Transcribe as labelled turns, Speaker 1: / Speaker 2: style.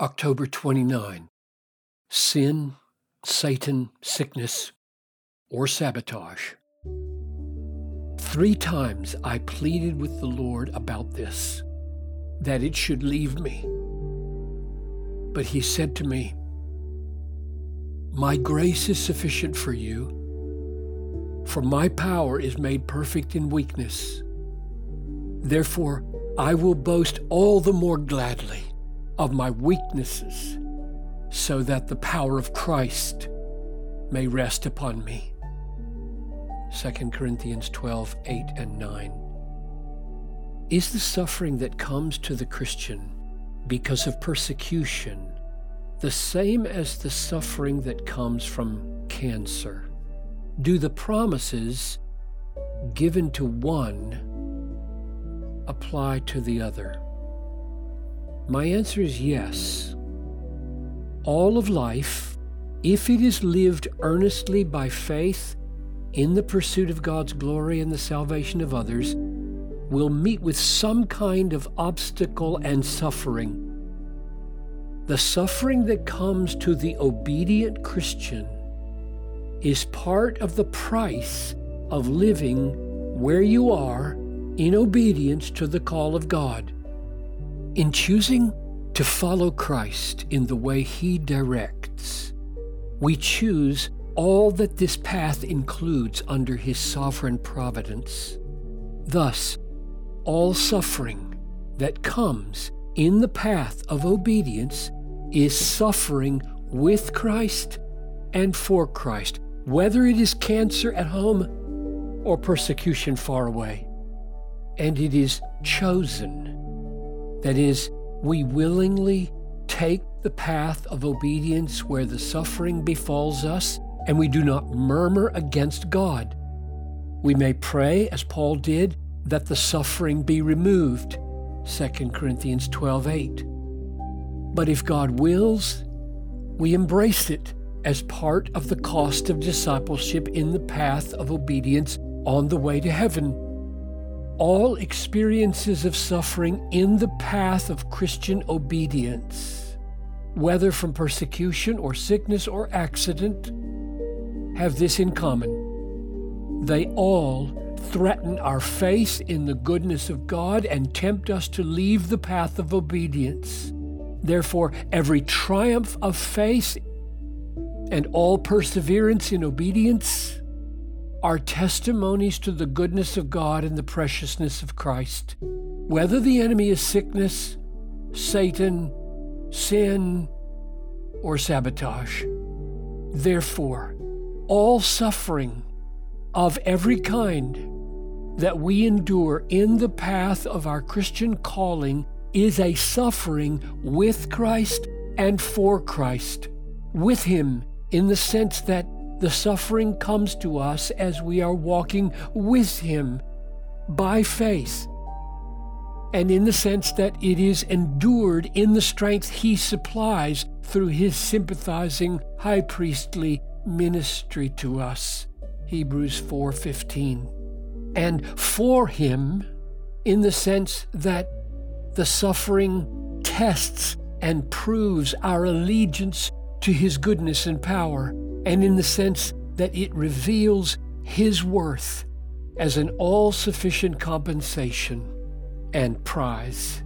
Speaker 1: October 29. Sin, Satan, sickness, or sabotage. Three times I pleaded with the Lord about this, that it should leave me. But he said to me, My grace is sufficient for you, for my power is made perfect in weakness. Therefore, I will boast all the more gladly of my weaknesses, so that the power of Christ may rest upon me. 2 Corinthians 12, 8 and 9. Is the suffering that comes to the Christian because of persecution the same as the suffering that comes from cancer? Do the promises given to one apply to the other? My answer is yes. All of life, if it is lived earnestly by faith in the pursuit of God's glory and the salvation of others, will meet with some kind of obstacle and suffering. The suffering that comes to the obedient Christian is part of the price of living where you are in obedience to the call of God. In choosing to follow Christ in the way He directs, we choose all that this path includes under His sovereign providence. Thus, all suffering that comes in the path of obedience is suffering with Christ and for Christ, whether it is cancer at home or persecution far away. And it is chosen that is, we willingly take the path of obedience where the suffering befalls us, and we do not murmur against God. We may pray, as Paul did, that the suffering be removed. 2 Corinthians 12:8. But if God wills, we embrace it as part of the cost of discipleship in the path of obedience on the way to heaven all experiences of suffering in the path of Christian obedience, whether from persecution or sickness or accident, have this in common. They all threaten our faith in the goodness of God and tempt us to leave the path of obedience. Therefore, every triumph of faith and all perseverance in obedience are testimonies to the goodness of God and the preciousness of Christ. Whether the enemy is sickness, Satan, sin, or sabotage. Therefore, all suffering of every kind that we endure in the path of our Christian calling is a suffering with Christ and for Christ, with Him in the sense that the suffering comes to us as we are walking with Him by faith, and in the sense that it is endured in the strength He supplies through His sympathizing high priestly ministry to us. Hebrews 4:15. And for him in the sense that the suffering tests and proves our allegiance to his goodness and power and in the sense that it reveals His worth as an all sufficient compensation and prize.